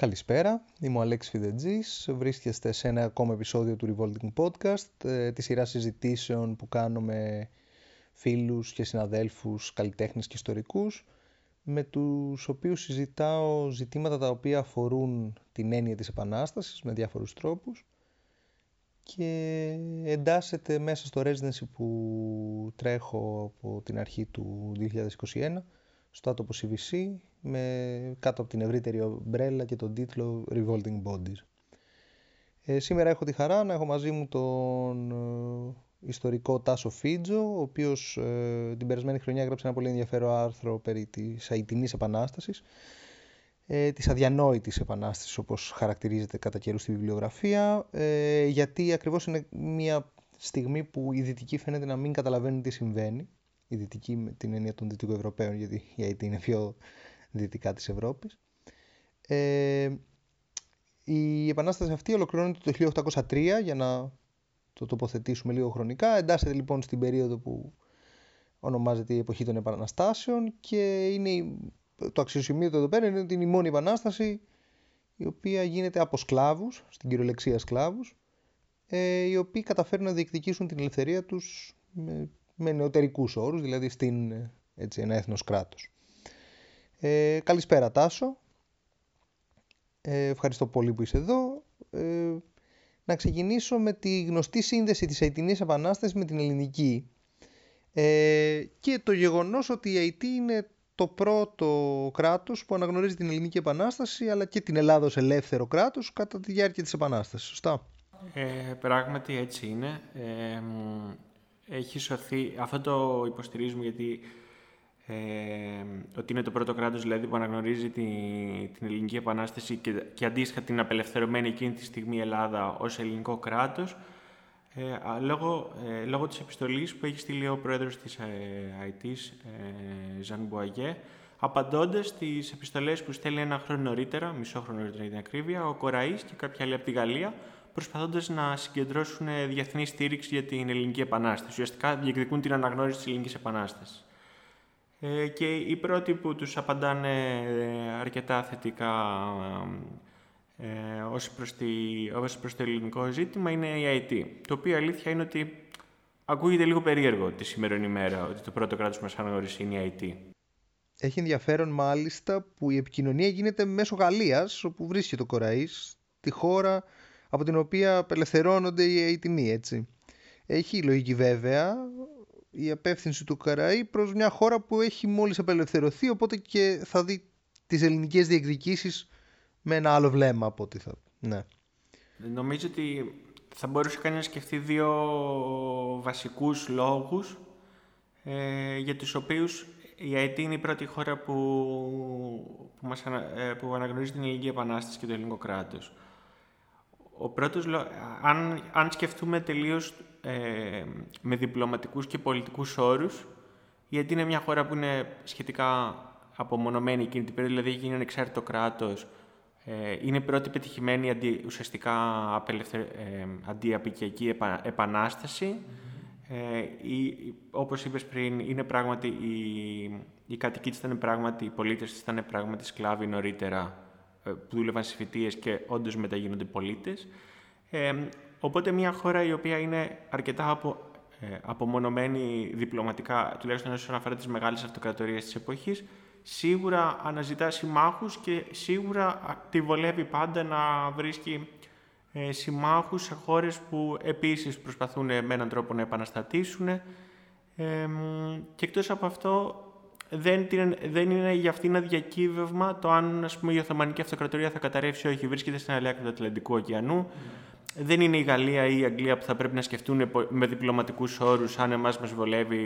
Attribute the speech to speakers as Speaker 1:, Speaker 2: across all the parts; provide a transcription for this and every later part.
Speaker 1: Καλησπέρα, είμαι ο Αλέξης Φιδετζής. Βρίσκεστε σε ένα ακόμα επεισόδιο του Revolting Podcast, ε, τη σειρά συζητήσεων που κάνω με φίλους και συναδέλφους, καλλιτέχνες και ιστορικούς, με τους οποίους συζητάω ζητήματα τα οποία αφορούν την έννοια της Επανάστασης με διάφορους τρόπους και εντάσσεται μέσα στο residency που τρέχω από την αρχή του 2021 στο άτομο CVC με, κάτω από την ευρύτερη ομπρέλα και τον τίτλο Revolting Bodies. Ε, σήμερα έχω τη χαρά να έχω μαζί μου τον ε, ιστορικό Τάσο Φίτζο, ο οποίος ε, την περασμένη χρονιά έγραψε ένα πολύ ενδιαφέρον άρθρο περί της Αιτινής Επανάστασης, ε, της αδιανόητης επανάστασης όπως χαρακτηρίζεται κατά καιρούς στη βιβλιογραφία, ε, γιατί ακριβώς είναι μια στιγμή που οι δυτικοί φαίνεται να μην καταλαβαίνουν τι συμβαίνει, οι δυτικοί με την έννοια των δυτικοευρωπαίων, γιατί η ΑΕΤ είναι πιο δυτικά της Ευρώπης. Ε, η επανάσταση αυτή ολοκληρώνεται το 1803 για να το τοποθετήσουμε λίγο χρονικά. Εντάσσεται λοιπόν στην περίοδο που ονομάζεται η εποχή των επαναστάσεων και είναι, το αξιοσημείωτο εδώ πέρα είναι ότι είναι η μόνη επανάσταση η οποία γίνεται από σκλάβους, στην κυριολεξία σκλάβους, ε, οι οποίοι καταφέρουν να διεκδικήσουν την ελευθερία τους με, με νεωτερικούς όρους, δηλαδή στην έτσι, ένα έθνος κράτος. Ε, καλησπέρα Τάσο. Ε, ευχαριστώ πολύ που είσαι εδώ. Ε, να ξεκινήσω με τη γνωστή σύνδεση της Αιτινής Επανάστασης με την ελληνική ε, και το γεγονός ότι η Αιτή είναι το πρώτο κράτος που αναγνωρίζει την Ελληνική Επανάσταση αλλά και την Ελλάδα ως ελεύθερο κράτος κατά τη διάρκεια της Επανάστασης. Σωστά.
Speaker 2: Ε, πράγματι έτσι είναι. Ε, έχει σωθεί, αυτό το υποστηρίζουμε γιατί ε, ότι είναι το πρώτο κράτος δηλαδή, που αναγνωρίζει την, την Ελληνική Επανάσταση και, και αντίστοιχα την απελευθερωμένη εκείνη τη στιγμή Ελλάδα ως ελληνικό κράτος ε, λόγω, ε, λόγω της επιστολής που έχει στείλει ο πρόεδρος της ε, ΑΕΤ, ε, Ζαν Μπουαγέ, απαντώντας στις επιστολές που στέλνει ένα χρόνο νωρίτερα, μισό χρόνο νωρίτερα για την ακρίβεια, ο Κοραής και κάποια άλλοι από τη Γαλλία, προσπαθώντας να συγκεντρώσουν διεθνή στήριξη για την Ελληνική Επανάσταση. Ουσιαστικά διεκδικούν την αναγνώριση της Ελληνικής Επανάστασης. Ε, και οι πρώτοι που τους απαντάνε ε, αρκετά θετικά ε, ως, προς τη, ως προς το ελληνικό ζήτημα είναι η IT. Το οποίο αλήθεια είναι ότι ακούγεται λίγο περίεργο τη σημερινή ημέρα ότι το πρώτο κράτος που μας αναγνωρίσει είναι η IT.
Speaker 1: Έχει ενδιαφέρον μάλιστα που η επικοινωνία γίνεται μέσω Γαλλίας, όπου βρίσκεται το Κοραής, τη χώρα από την οποία απελευθερώνονται οι Αιτινοί, έτσι. Έχει λογική βέβαια, η απεύθυνση του Καραή προς μια χώρα που έχει μόλις απελευθερωθεί οπότε και θα δει τις ελληνικές διεκδικήσεις με ένα άλλο βλέμμα από ό,τι θα... Ναι.
Speaker 2: Νομίζω ότι θα μπορούσε κανείς να σκεφτεί δύο βασικούς λόγους ε, για τους οποίους η ΑΕΤ είναι η πρώτη χώρα που, που, μας, ε, που αναγνωρίζει την Ελληνική Επανάσταση και το ελληνικό κράτος. Ο πρώτος, αν, αν σκεφτούμε τελείως ε, με διπλωματικούς και πολιτικούς όρους, γιατί είναι μια χώρα που είναι σχετικά απομονωμένη εκείνη την περίοδο, δηλαδή έχει γίνει ανεξάρτητο κράτος, ε, είναι πρώτη πετυχημένη αντι, ουσιαστικά απελευθε, ε, αντιαπικιακή επανάσταση. Ε, η, όπως είπες πριν, είναι πράγματι, οι, οι κατοικοί της ήταν πράγματι, οι πολίτες της ήταν πράγματι σκλάβοι νωρίτερα ε, που δούλευαν στις φοιτίες και όντως μεταγίνονται πολίτες. Ε, οπότε μια χώρα η οποία είναι αρκετά απο, ε, απομονωμένη διπλωματικά, τουλάχιστον όσον αφορά τις μεγάλες αυτοκρατορίες της εποχής, σίγουρα αναζητά συμμάχους και σίγουρα τη βολεύει πάντα να βρίσκει ε, συμμάχους σε χώρες που επίσης προσπαθούν με έναν τρόπο να επαναστατήσουν. Ε, και εκτός από αυτό δεν, δεν είναι για αυτήν ένα διακύβευμα το αν ας πούμε, η Οθωμανική Αυτοκρατορία θα καταρρεύσει ή όχι. Βρίσκεται στην αλέα του Ατλαντικού ωκεανού. Δεν είναι η Γαλλία ή η Αγγλία που θα πρέπει να σκεφτούν με διπλωματικούς όρους αν εμάς μας βολεύει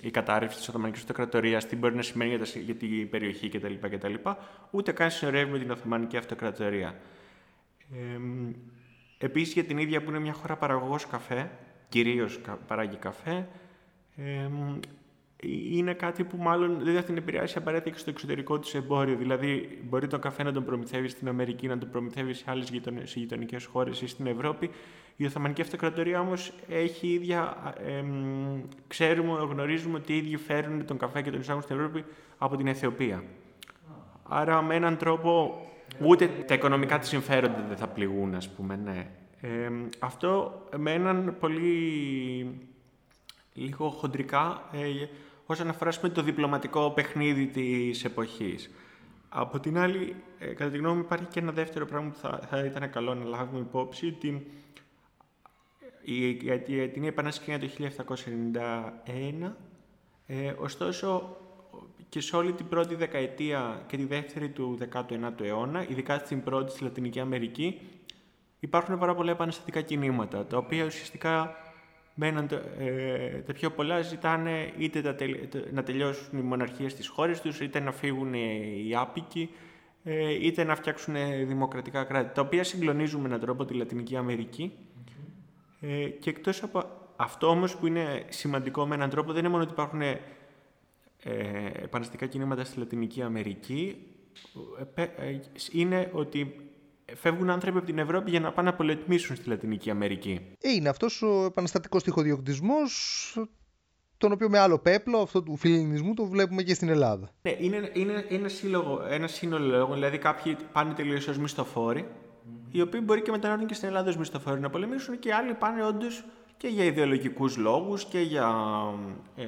Speaker 2: η κατάρρευση της Οθωμανικής Αυτοκρατορίας, τι μπορεί να σημαίνει για την περιοχή κτλ. κτλ. Ούτε καν συνορεύει με την Οθωμανική Αυτοκρατορία. Ε, Επίσης για την ίδια που είναι μια χώρα παραγωγός καφέ, κυρίως παράγει καφέ, ε, είναι κάτι που μάλλον δεν θα την επηρεάσει απαραίτητα και στο εξωτερικό του εμπόριο. Δηλαδή, μπορεί τον καφέ να τον προμηθεύεις στην Αμερική, να τον προμηθεύεις σε άλλες γειτονικές χώρες ή στην Ευρώπη. Η Οθωμανική Αυτοκρατορία όμως έχει ίδια. Ε, ξέρουμε, γνωρίζουμε ότι οι ίδιοι φέρνουν τον καφέ και τον εισάγουν στην Ευρώπη από την Αιθιοπία. Άρα, με έναν τρόπο Ούτε τα οικονομικά της συμφέροντα δεν θα πληγούν, ας πούμε, ναι. Ε, αυτό με έναν πολύ λίγο χοντρικά ε, όσον αφορά το διπλωματικό παιχνίδι της εποχής. Από την άλλη, ε, κατά τη γνώμη μου, υπάρχει και ένα δεύτερο πράγμα που θα, θα ήταν καλό να λάβουμε υπόψη, ότι η, η, η Αιτινή Επανάσταση είναι το 1791, ε, ωστόσο και σε όλη την πρώτη δεκαετία και τη δεύτερη του 19ου αιώνα, ειδικά στην πρώτη στη Λατινική Αμερική, υπάρχουν πάρα πολλά επαναστατικά κινήματα, τα οποία ουσιαστικά μέναν, ε, τα πιο πολλά ζητάνε είτε τα, να τελειώσουν οι μοναρχίες στις χώρες τους, είτε να φύγουν οι άπικοι, ε, είτε να φτιάξουν δημοκρατικά κράτη, τα οποία συγκλονίζουν με έναν τρόπο τη Λατινική Αμερική. Ε, και εκτός από αυτό όμως που είναι σημαντικό με έναν τρόπο, δεν είναι μόνο ότι υπάρχουν ε, επαναστατικά κινήματα στη Λατινική Αμερική, ε, ε, είναι ότι φεύγουν άνθρωποι από την Ευρώπη για να πάνε να πολεμήσουν στη Λατινική Αμερική.
Speaker 1: Ε, είναι αυτός ο επαναστατικός τυχοδιοκτισμός τον οποίο με άλλο πέπλο, αυτό του φιλινισμού, το βλέπουμε και στην Ελλάδα.
Speaker 2: Ναι, είναι, είναι ένα, σύλλογο, ένα σύνολο λόγων. Δηλαδή, κάποιοι πάνε τελείως ως μισθοφόροι, mm-hmm. οι οποίοι μπορεί και μετά να έρθουν και στην Ελλάδα ως μισθοφόροι να πολεμήσουν, και άλλοι πάνε όντως και για ιδεολογικούς λόγους και για. Ε,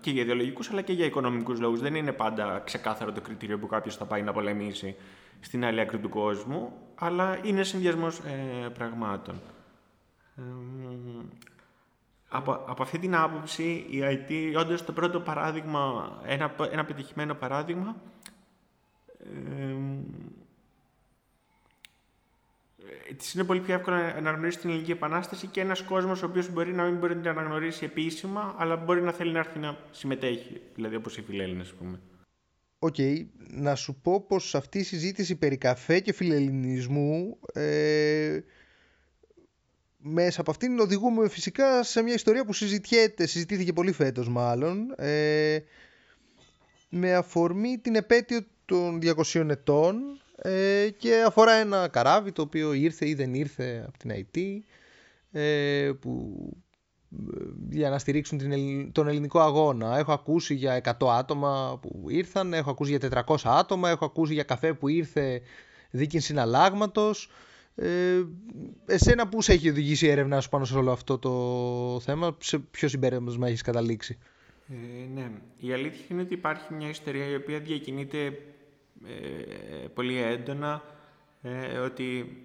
Speaker 2: και για ιδεολογικούς αλλά και για οικονομικούς λόγους. Δεν είναι πάντα ξεκάθαρο το κριτήριο που κάποιος θα πάει να πολεμήσει στην άλλη άκρη του κόσμου, αλλά είναι συνδυασμός ε, πραγμάτων. Ε, από, από αυτή την άποψη, η IT, όντως το πρώτο παράδειγμα, ένα, ένα πετυχημένο παράδειγμα, ε, της είναι πολύ πιο εύκολο να αναγνωρίσει την Ελληνική Επανάσταση και ένας κόσμος ο οποίος μπορεί να μην μπορεί να την αναγνωρίσει επίσημα, αλλά μπορεί να θέλει να έρθει να συμμετέχει, δηλαδή όπως οι φιλέλληνες, ας πούμε.
Speaker 1: OK, okay. να σου πω πως αυτή η συζήτηση περί καφέ και φιλελληνισμού ε, μέσα από αυτήν οδηγούμε φυσικά σε μια ιστορία που συζητιέται, συζητήθηκε πολύ φέτος μάλλον ε, με αφορμή την επέτειο των 200 ετών ε, και αφορά ένα καράβι το οποίο ήρθε ή δεν ήρθε από την Αϊτή ε, που για να στηρίξουν την, τον ελληνικό αγώνα. Έχω ακούσει για 100 άτομα που ήρθαν, έχω ακούσει για 400 άτομα, έχω ακούσει για καφέ που ήρθε δίκην συναλλάγματος. Ε, εσένα πού σε έχει οδηγήσει η έρευνά σου πάνω σε όλο αυτό το θέμα, σε ποιο συμπέρασμα έχεις καταλήξει;
Speaker 2: Ε, ναι, η αλήθεια είναι ότι υπάρχει μια ιστορία η οποία διακινείται ε, πολύ έντονα, ε, ότι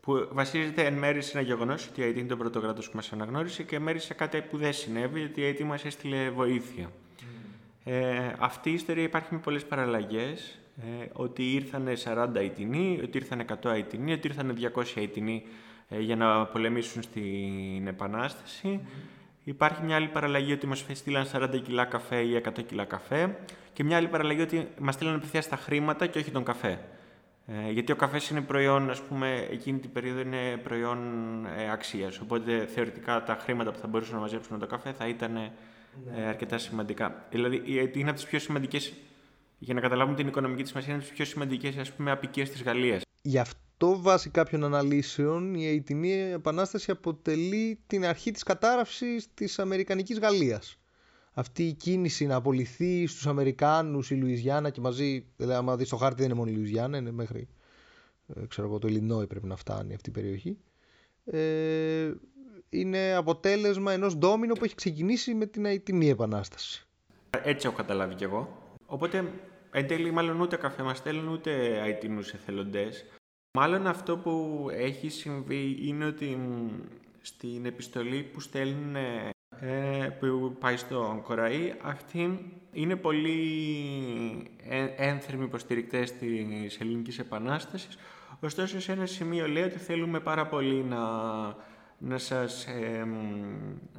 Speaker 2: που βασίζεται εν μέρει σε ένα γεγονός ότι η IT είναι το πρώτο κράτος που μας αναγνώρισε και εν μέρει σε κάτι που δεν συνέβη, ότι η IT μας έστειλε βοήθεια. Mm. Ε, αυτή η ιστορία υπάρχει με πολλές παραλλαγές. Ε, ότι ήρθαν 40 Αιτινοί, ότι ήρθαν 100 Αιτινοί, ότι ήρθαν 200 Αιτινοί ε, για να πολεμήσουν στην Επανάσταση. Mm. Υπάρχει μια άλλη παραλλαγή ότι μας στείλαν 40 κιλά καφέ ή 100 κιλά καφέ και μια άλλη παραλλαγή ότι μας στείλαν απευθείας τα χρήματα και όχι τον καφέ. Ε, γιατί ο καφές είναι προϊόν, ας πούμε, εκείνη την περίοδο είναι προϊόν ε, αξίας. Οπότε θεωρητικά τα χρήματα που θα μπορούσαν να μαζέψουν το καφέ θα ήταν ε, ναι. αρκετά σημαντικά. Δηλαδή είναι από τις πιο σημαντικές, για να καταλάβουμε την οικονομική της σημασία, είναι από τις πιο σημαντικές ας πούμε, απικίες της Γαλλίας.
Speaker 1: Γι' αυτό βάσει κάποιων αναλύσεων η Αιτινή Επανάσταση αποτελεί την αρχή της κατάρραυσης της Αμερικανικής Γαλλίας αυτή η κίνηση να απολυθεί στους Αμερικάνους η Λουιζιάννα και μαζί, δηλαδή άμα δεις το χάρτη δεν είναι μόνο η Λουιζιάννα, είναι μέχρι ε, ξέρω εγώ, το Ιλινόι πρέπει να φτάνει αυτή η περιοχή ε, είναι αποτέλεσμα ενός ντόμινο που έχει ξεκινήσει με την Αιτινή Επανάσταση.
Speaker 2: Έτσι έχω καταλάβει κι εγώ. Οπότε εν τέλει μάλλον ούτε καφέ μας στέλνουν ούτε Αιτινούς εθελοντές. Μάλλον αυτό που έχει συμβεί είναι ότι στην επιστολή που στέλνουν ε, που πάει στο Κοραή, αυτοί είναι πολύ ένθερμοι υποστηρικτές της Ελληνικής Επανάστασης. Ωστόσο, σε ένα σημείο λέει ότι θέλουμε πάρα πολύ να, να σας ε,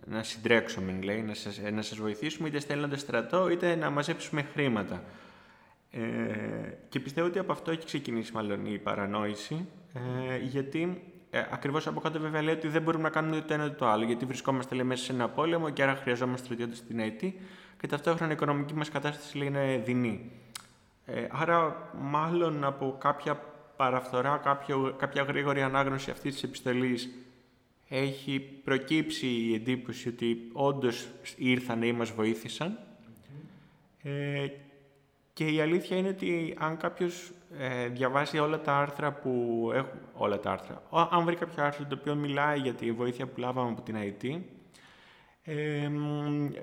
Speaker 2: να συντρέξουμε, λέει, να σας, να σας βοηθήσουμε είτε στέλνοντας στρατό είτε να μαζέψουμε χρήματα. Ε, και πιστεύω ότι από αυτό έχει ξεκινήσει μάλλον η παρανόηση, ε, γιατί ε, Ακριβώς από κάτω, βέβαια, λέει ότι δεν μπορούμε να κάνουμε το ένα ούτε το άλλο. Γιατί βρισκόμαστε λέει, μέσα σε ένα πόλεμο και άρα χρειαζόμαστε στρατιώτες στην ΑΕΤ και ταυτόχρονα η οικονομική μας κατάσταση λέει, είναι δεινή. Ε, άρα, μάλλον από κάποια παραφθορά, κάποιο, κάποια γρήγορη ανάγνωση αυτής της επιστολής έχει προκύψει η εντύπωση ότι όντως ήρθαν ή μας βοήθησαν. Ε, και η αλήθεια είναι ότι αν κάποιος ε, διαβάσει όλα τα άρθρα που έχουν... Όλα τα άρθρα. αν βρει κάποιο άρθρο το οποίο μιλάει για τη βοήθεια που λάβαμε από την IT, ε,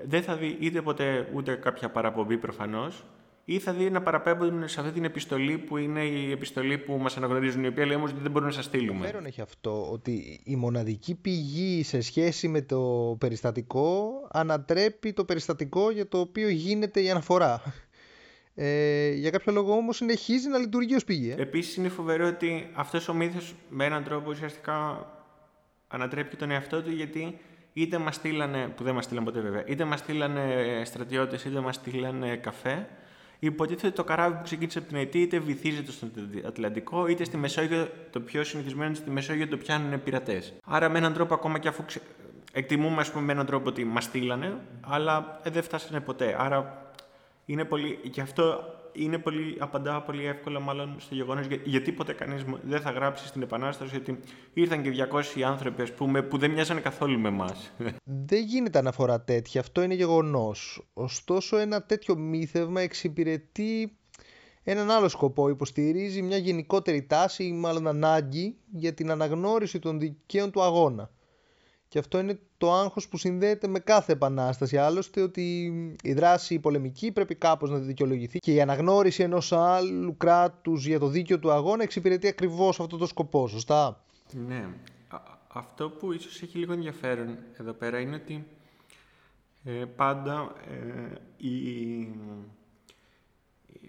Speaker 2: δεν θα δει είτε ποτέ ούτε κάποια παραπομπή προφανώς, ή θα δει να παραπέμπουν σε αυτή την επιστολή που είναι η επιστολή που μας αναγνωρίζουν, η οποία λέει όμως ότι δεν μπορούμε να σας στείλουμε.
Speaker 1: Φέρον έχει αυτό, ότι η μοναδική πηγή σε σχέση με το περιστατικό ανατρέπει το περιστατικό για το οποίο γίνεται η αναφορά. Ε, για κάποιο λόγο όμως συνεχίζει να λειτουργεί ως πηγή.
Speaker 2: Ε. Επίσης είναι φοβερό ότι αυτός ο μύθος με έναν τρόπο ουσιαστικά ανατρέπει τον εαυτό του γιατί είτε μας στείλανε, που δεν μας στείλανε ποτέ βέβαια, είτε μας στείλανε στρατιώτες είτε μας στείλανε καφέ, Υποτίθεται το καράβι που ξεκίνησε από την ΑΕΤ είτε βυθίζεται στον Ατλαντικό, είτε στη Μεσόγειο, το πιο συνηθισμένο στη Μεσόγειο το πιάνουν πειρατές. Άρα με έναν τρόπο, ακόμα και αφού ξε... εκτιμούμε ας πούμε, με έναν τρόπο ότι μας στείλανε, αλλά ε, δεν φτάσανε ποτέ. Άρα είναι πολύ. Και αυτό είναι πολύ, απαντά πολύ εύκολα μάλλον στο γεγονός για, γιατί ποτέ κανείς δεν θα γράψει στην Επανάσταση ότι ήρθαν και 200 άνθρωποι ας πούμε, που δεν μοιάζαν καθόλου με εμάς.
Speaker 1: Δεν γίνεται αναφορά τέτοια, αυτό είναι γεγονός. Ωστόσο, ένα τέτοιο μύθευμα εξυπηρετεί έναν άλλο σκοπό. Υποστηρίζει μια γενικότερη τάση ή μάλλον ανάγκη για την αναγνώριση των δικαίων του αγώνα. Και αυτό είναι το άγχος που συνδέεται με κάθε επανάσταση. Άλλωστε ότι η δράση πολεμική πρέπει κάπως να δικαιολογηθεί και η αναγνώριση ενός άλλου κράτους για το δίκαιο του αγώνα εξυπηρετεί ακριβώς αυτό το σκοπό, σωστά;
Speaker 2: Ναι. Αυτό που ίσως έχει λίγο ενδιαφέρον εδώ πέρα είναι ότι ε, πάντα ε, η,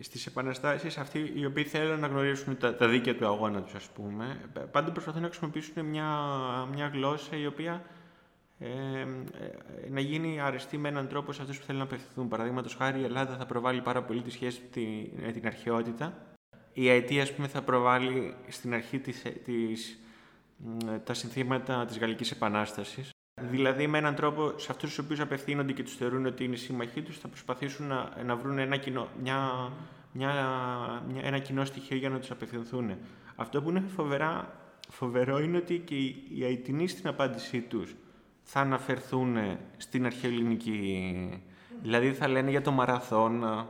Speaker 2: στις επαναστάσεις αυτοί οι οποίοι θέλουν να γνωρίσουν τα, τα δίκαια του αγώνα τους ας πούμε πάντα προσπαθούν να χρησιμοποιήσουν μια, μια γλώσσα η οποία ε, ε, να γίνει αρεστή με έναν τρόπο σε αυτούς που θέλουν να απευθυνθούν. Παραδείγματος χάρη η Ελλάδα θα προβάλλει πάρα πολύ τη σχέση με την αρχαιότητα. Η ΑΕΤ ας πούμε θα προβάλλει στην αρχή της, της, τα συνθήματα της Γαλλικής Επανάστασης. Δηλαδή, με έναν τρόπο, σε αυτούς τους οποίους απευθύνονται και τους θεωρούν ότι είναι σύμμαχοί τους, θα προσπαθήσουν να, να βρουν ένα κοινό, μια, μια, μια, ένα κοινό στοιχείο για να τους απευθυνθούν. Αυτό που είναι φοβερά, φοβερό είναι ότι και οι, οι Αιτινοί στην απάντησή τους θα αναφερθούν στην αρχαιοελληνική. Δηλαδή, θα λένε για το μαραθώνα,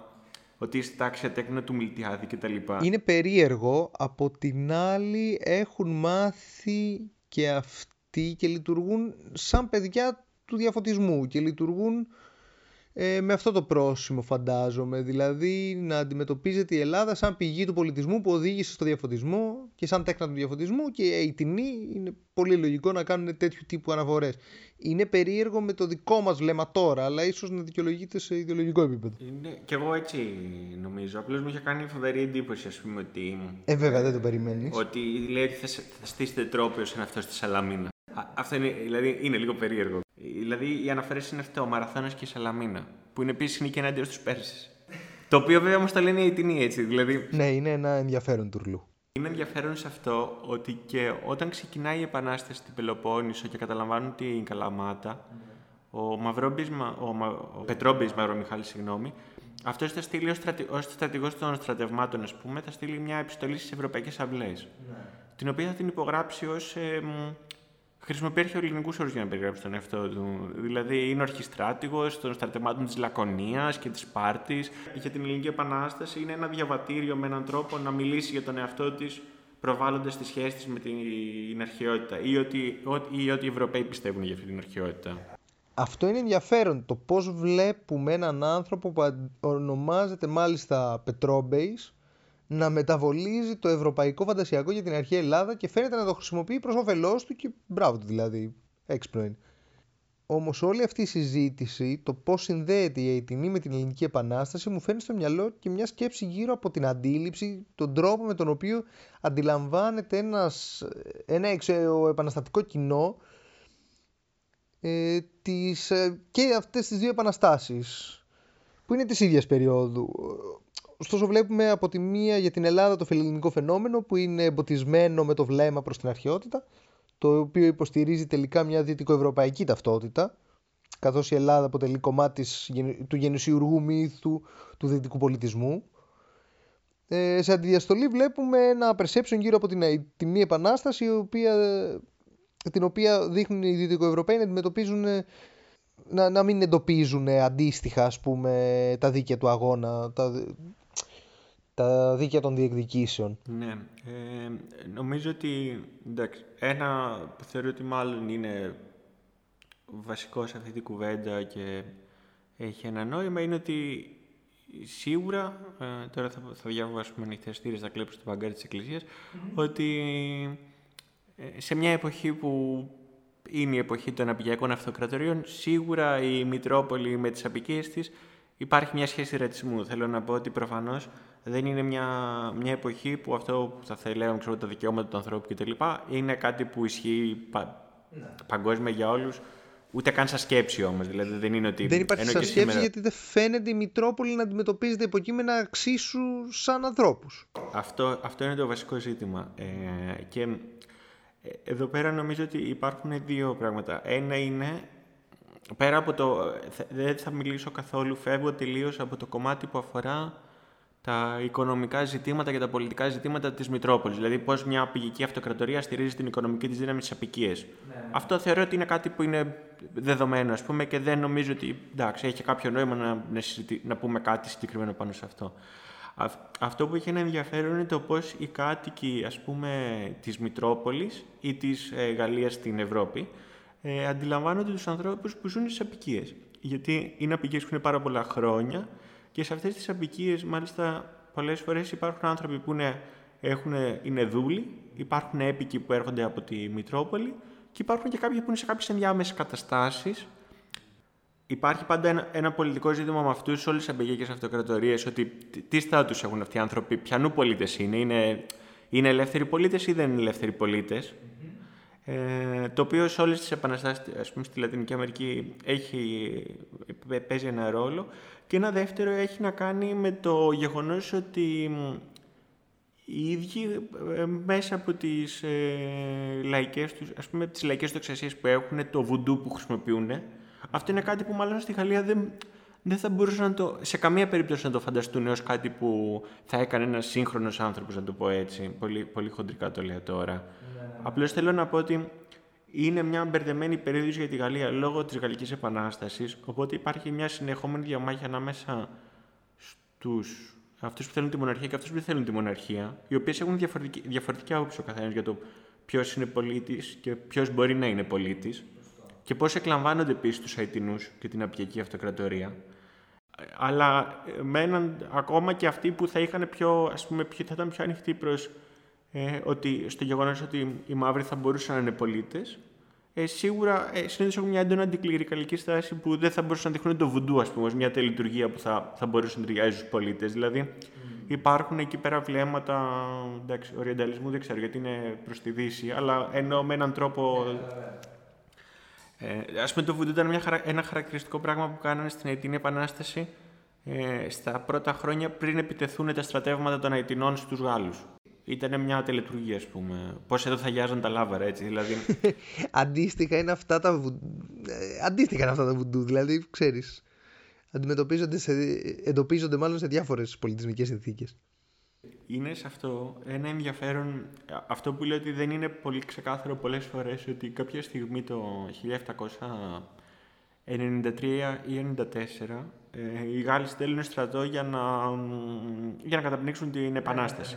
Speaker 2: ότι είστε τάξη ατέκνο του Μιλτιάδη κτλ.
Speaker 1: Είναι περίεργο. Από την άλλη, έχουν μάθει και αυτοί και λειτουργούν σαν παιδιά του διαφωτισμού και λειτουργούν ε, με αυτό το πρόσημο φαντάζομαι, δηλαδή να αντιμετωπίζεται η Ελλάδα σαν πηγή του πολιτισμού που οδήγησε στο διαφωτισμό και σαν τέκνα του διαφωτισμού και οι τινοί είναι πολύ λογικό να κάνουν τέτοιου τύπου αναφορές. Είναι περίεργο με το δικό μας βλέμμα τώρα, αλλά ίσως να δικαιολογείται σε ιδεολογικό επίπεδο.
Speaker 2: Είναι, και εγώ έτσι νομίζω, απλώς μου είχε κάνει φοβερή εντύπωση ας πούμε ότι...
Speaker 1: Ε βέβαια δεν το περιμένεις.
Speaker 2: Ότι λέει ότι θα, θα στήσετε τρόπιο σαν αυτό στη Σαλαμίνα. Αυτό είναι, δηλαδή, είναι λίγο περίεργο. Δηλαδή, οι αναφέρε είναι αυτό, ο Μαραθώνας και η Σαλαμίνα. Που είναι επίσης νίκη ενάντια στους Πέρσες. το οποίο βέβαια όμως το λένε οι ταινίε έτσι. Δηλαδή...
Speaker 1: Ναι, είναι ένα ενδιαφέρον τουρλού.
Speaker 2: Είναι ενδιαφέρον σε αυτό ότι και όταν ξεκινάει η Επανάσταση στην Πελοπόννησο και καταλαμβάνουν την Καλαμάτα, ο, Μαυρόμπης, ο, ο Πετρόμπης Μαυρομιχάλης, συγγνώμη, αυτός θα στείλει ως στρατη, στρατηγός των στρατευμάτων, ας πούμε, θα στείλει μια επιστολή στις Ευρωπαϊκές Αυλές. Ναι. Την οποία θα την υπογράψει ως ε, χρησιμοποιεί αρχαιοελληνικούς όρους για να περιγράψει τον εαυτό του. Δηλαδή, είναι ο αρχιστράτηγος των στρατευμάτων της Λακωνίας και της Πάρτη. Για την Ελληνική Επανάσταση είναι ένα διαβατήριο με έναν τρόπο να μιλήσει για τον εαυτό της προβάλλοντας τις σχέσεις της με την αρχαιότητα ή ότι, ή ότι οι Ευρωπαίοι πιστεύουν για αυτή την αρχαιότητα.
Speaker 1: Αυτό είναι ενδιαφέρον. Το πώς βλέπουμε έναν άνθρωπο που ονομάζεται μάλιστα Πετρόμπεϊς να μεταβολίζει το ευρωπαϊκό φαντασιακό για την αρχαία Ελλάδα και φαίνεται να το χρησιμοποιεί προς όφελός του και μπράβο του δηλαδή, έξυπνο είναι. Όμως όλη αυτή η συζήτηση, το πώς συνδέεται η Αιτινή με την Ελληνική Επανάσταση μου φαίνει στο μυαλό και μια σκέψη γύρω από την αντίληψη, τον τρόπο με τον οποίο αντιλαμβάνεται ένας, ένα εξωεπαναστατικό κοινό ε, τις, ε, και αυτές τις δύο επαναστάσεις που είναι της ίδιας περίοδου. Ωστόσο βλέπουμε από τη μία για την Ελλάδα το φιλελληνικό φαινόμενο που είναι εμποτισμένο με το βλέμμα προς την αρχαιότητα το οποίο υποστηρίζει τελικά μια δυτικοευρωπαϊκή ταυτότητα καθώς η Ελλάδα αποτελεί κομμάτι του γεννησιουργού μύθου του δυτικού πολιτισμού. Ε, σε αντιδιαστολή βλέπουμε ένα perception γύρω από την, τη μία επανάσταση η οποία, την οποία δείχνουν οι δυτικοευρωπαίοι να αντιμετωπίζουν να, να μην εντοπίζουν αντίστοιχα ας πούμε τα δίκαια του αγώνα τα, τα δίκαια των διεκδικήσεων.
Speaker 2: Ναι. Ε, νομίζω ότι εντάξει, ένα που θεωρώ ότι μάλλον είναι βασικό σε αυτή την κουβέντα και έχει ένα νόημα είναι ότι σίγουρα, ε, τώρα θα, θα διαβάσουμε ανοιχτές θα κλέψω το παγκάρι της εκκλησιας ότι ε, σε μια εποχή που είναι η εποχή των απικιακών αυτοκρατορίων, σίγουρα η Μητρόπολη με τις απικίες της υπάρχει μια σχέση ρατσισμού. Θέλω να πω ότι προφανώς δεν είναι μια, μια εποχή που αυτό που θα θέλαμε, ξέρω, τα δικαιώματα του ανθρώπου κτλ. είναι κάτι που ισχύει πα, ναι. παγκόσμια για όλους. Ούτε καν σαν σκέψη όμως. Δηλαδή δεν είναι ότι.
Speaker 1: Δεν υπάρχει σαν σκέψη γιατί δεν φαίνεται η Μητρόπολη να αντιμετωπίζεται υποκείμενα εξίσου σαν ανθρώπους.
Speaker 2: Αυτό, αυτό είναι το βασικό ζήτημα. Ε, και ε, εδώ πέρα νομίζω ότι υπάρχουν δύο πράγματα. Ένα είναι, πέρα από το, δεν θα μιλήσω καθόλου, φεύγω τελείως από το κομμάτι που αφορά τα οικονομικά ζητήματα και τα πολιτικά ζητήματα της Μητρόπολης. Δηλαδή πώς μια πηγική αυτοκρατορία στηρίζει την οικονομική της δύναμη στις απικίες. Ναι, ναι. Αυτό θεωρώ ότι είναι κάτι που είναι δεδομένο ας πούμε και δεν νομίζω ότι εντάξει, έχει κάποιο νόημα να, να, να πούμε κάτι συγκεκριμένο πάνω σε αυτό. Αυτό που έχει ένα ενδιαφέρον είναι το πώς οι κάτοικοι ας πούμε, της Μητρόπολης ή της ε, Γαλλίας στην Ευρώπη ε, αντιλαμβάνονται τους ανθρώπους που ζουν στις απικίες. Γιατί είναι απικίες που είναι πάρα πολλά χρόνια και σε αυτές τις απικίες μάλιστα πολλές φορές υπάρχουν άνθρωποι που είναι, έχουν, είναι δούλοι, υπάρχουν έπικοι που έρχονται από τη Μητρόπολη και υπάρχουν και κάποιοι που είναι σε κάποιες ενδιάμεσες καταστάσεις Υπάρχει πάντα ένα, ένα πολιτικό ζήτημα με αυτούς όλες τις αμπεγγίκε αυτοκρατορίες, ότι τι στάτους έχουν αυτοί οι άνθρωποι, ποιανού πολίτες είναι, είναι, είναι ελεύθεροι πολίτες ή δεν είναι ελεύθεροι πολίτες. Ε, το οποίο σε όλες τις επαναστάσεις, ας πούμε στη Λατινική Αμερική, έχει, παίζει ένα ρόλο. Και ένα δεύτερο έχει να κάνει με το γεγονός ότι οι ίδιοι ε, μέσα από τις ε, λαϊκές τους, ας πούμε, τις λαϊκές που έχουν, το βουντού που χρησιμοποιούν, αυτό είναι κάτι που μάλλον στη Γαλλία δεν, δεν θα μπορούσαν να το, σε καμία περίπτωση να το φανταστούν ω κάτι που θα έκανε ένας σύγχρονος άνθρωπος, να το πω έτσι. Πολύ, πολύ χοντρικά το λέω τώρα. Ναι, ναι. Απλώς θέλω να πω ότι είναι μια μπερδεμένη περίοδος για τη Γαλλία λόγω της Γαλλικής Επανάστασης. Οπότε υπάρχει μια συνεχόμενη διαμάχη ανάμεσα στους αυτούς που θέλουν τη μοναρχία και αυτούς που δεν θέλουν τη μοναρχία, οι οποίες έχουν διαφορετική, διαφορετική άποψη ο καθένας για το ποιος είναι πολίτης και ποιος μπορεί να είναι πολίτης και πώς εκλαμβάνονται επίσης τους Αιτινούς και την Απιακή Αυτοκρατορία. Αλλά με έναν, ακόμα και αυτοί που θα, είχαν πιο, ας πούμε, θα ήταν πιο ανοιχτοί προς ε, ότι, στο γεγονός ότι οι μαύροι θα μπορούσαν να είναι πολίτες, ε, σίγουρα ε, συνήθως έχουν μια έντονα αντικληρικαλική στάση που δεν θα μπορούσαν να δείχνουν το βουντού, ας πούμε, ως μια τελειτουργία που θα, θα μπορούσε να ταιριάζει στους πολίτες. Δηλαδή, mm. υπάρχουν εκεί πέρα βλέμματα. Εντάξει, οριενταλισμού δεν ξέρω γιατί είναι προς τη Δύση, αλλά εννοώ με έναν τρόπο. Yeah, ε, ας πούμε το βουντού ήταν μια, ένα χαρακτηριστικό πράγμα που κάνανε στην Αιτινή Επανάσταση ε, στα πρώτα χρόνια πριν επιτεθούν τα στρατεύματα των Αιτινών στους Γάλλους. Ήταν μια τελετουργία, ας πούμε. Πώς εδώ θα γιάζαν τα λάβαρα, έτσι. Δηλαδή...
Speaker 1: Αντίστοιχα είναι αυτά τα βουντού. Ε, αντίστοιχα είναι αυτά τα βουντού. Δηλαδή, ξέρεις. Αντιμετωπίζονται, σε... εντοπίζονται μάλλον σε διάφορες πολιτισμικές συνθήκες
Speaker 2: είναι σε αυτό ένα ενδιαφέρον, αυτό που λέω ότι δεν είναι πολύ ξεκάθαρο πολλές φορές, ότι κάποια στιγμή το 1793 ή 1794 ε, οι Γάλλοι στέλνουν στρατό για να, για να καταπνίξουν την Επανάσταση.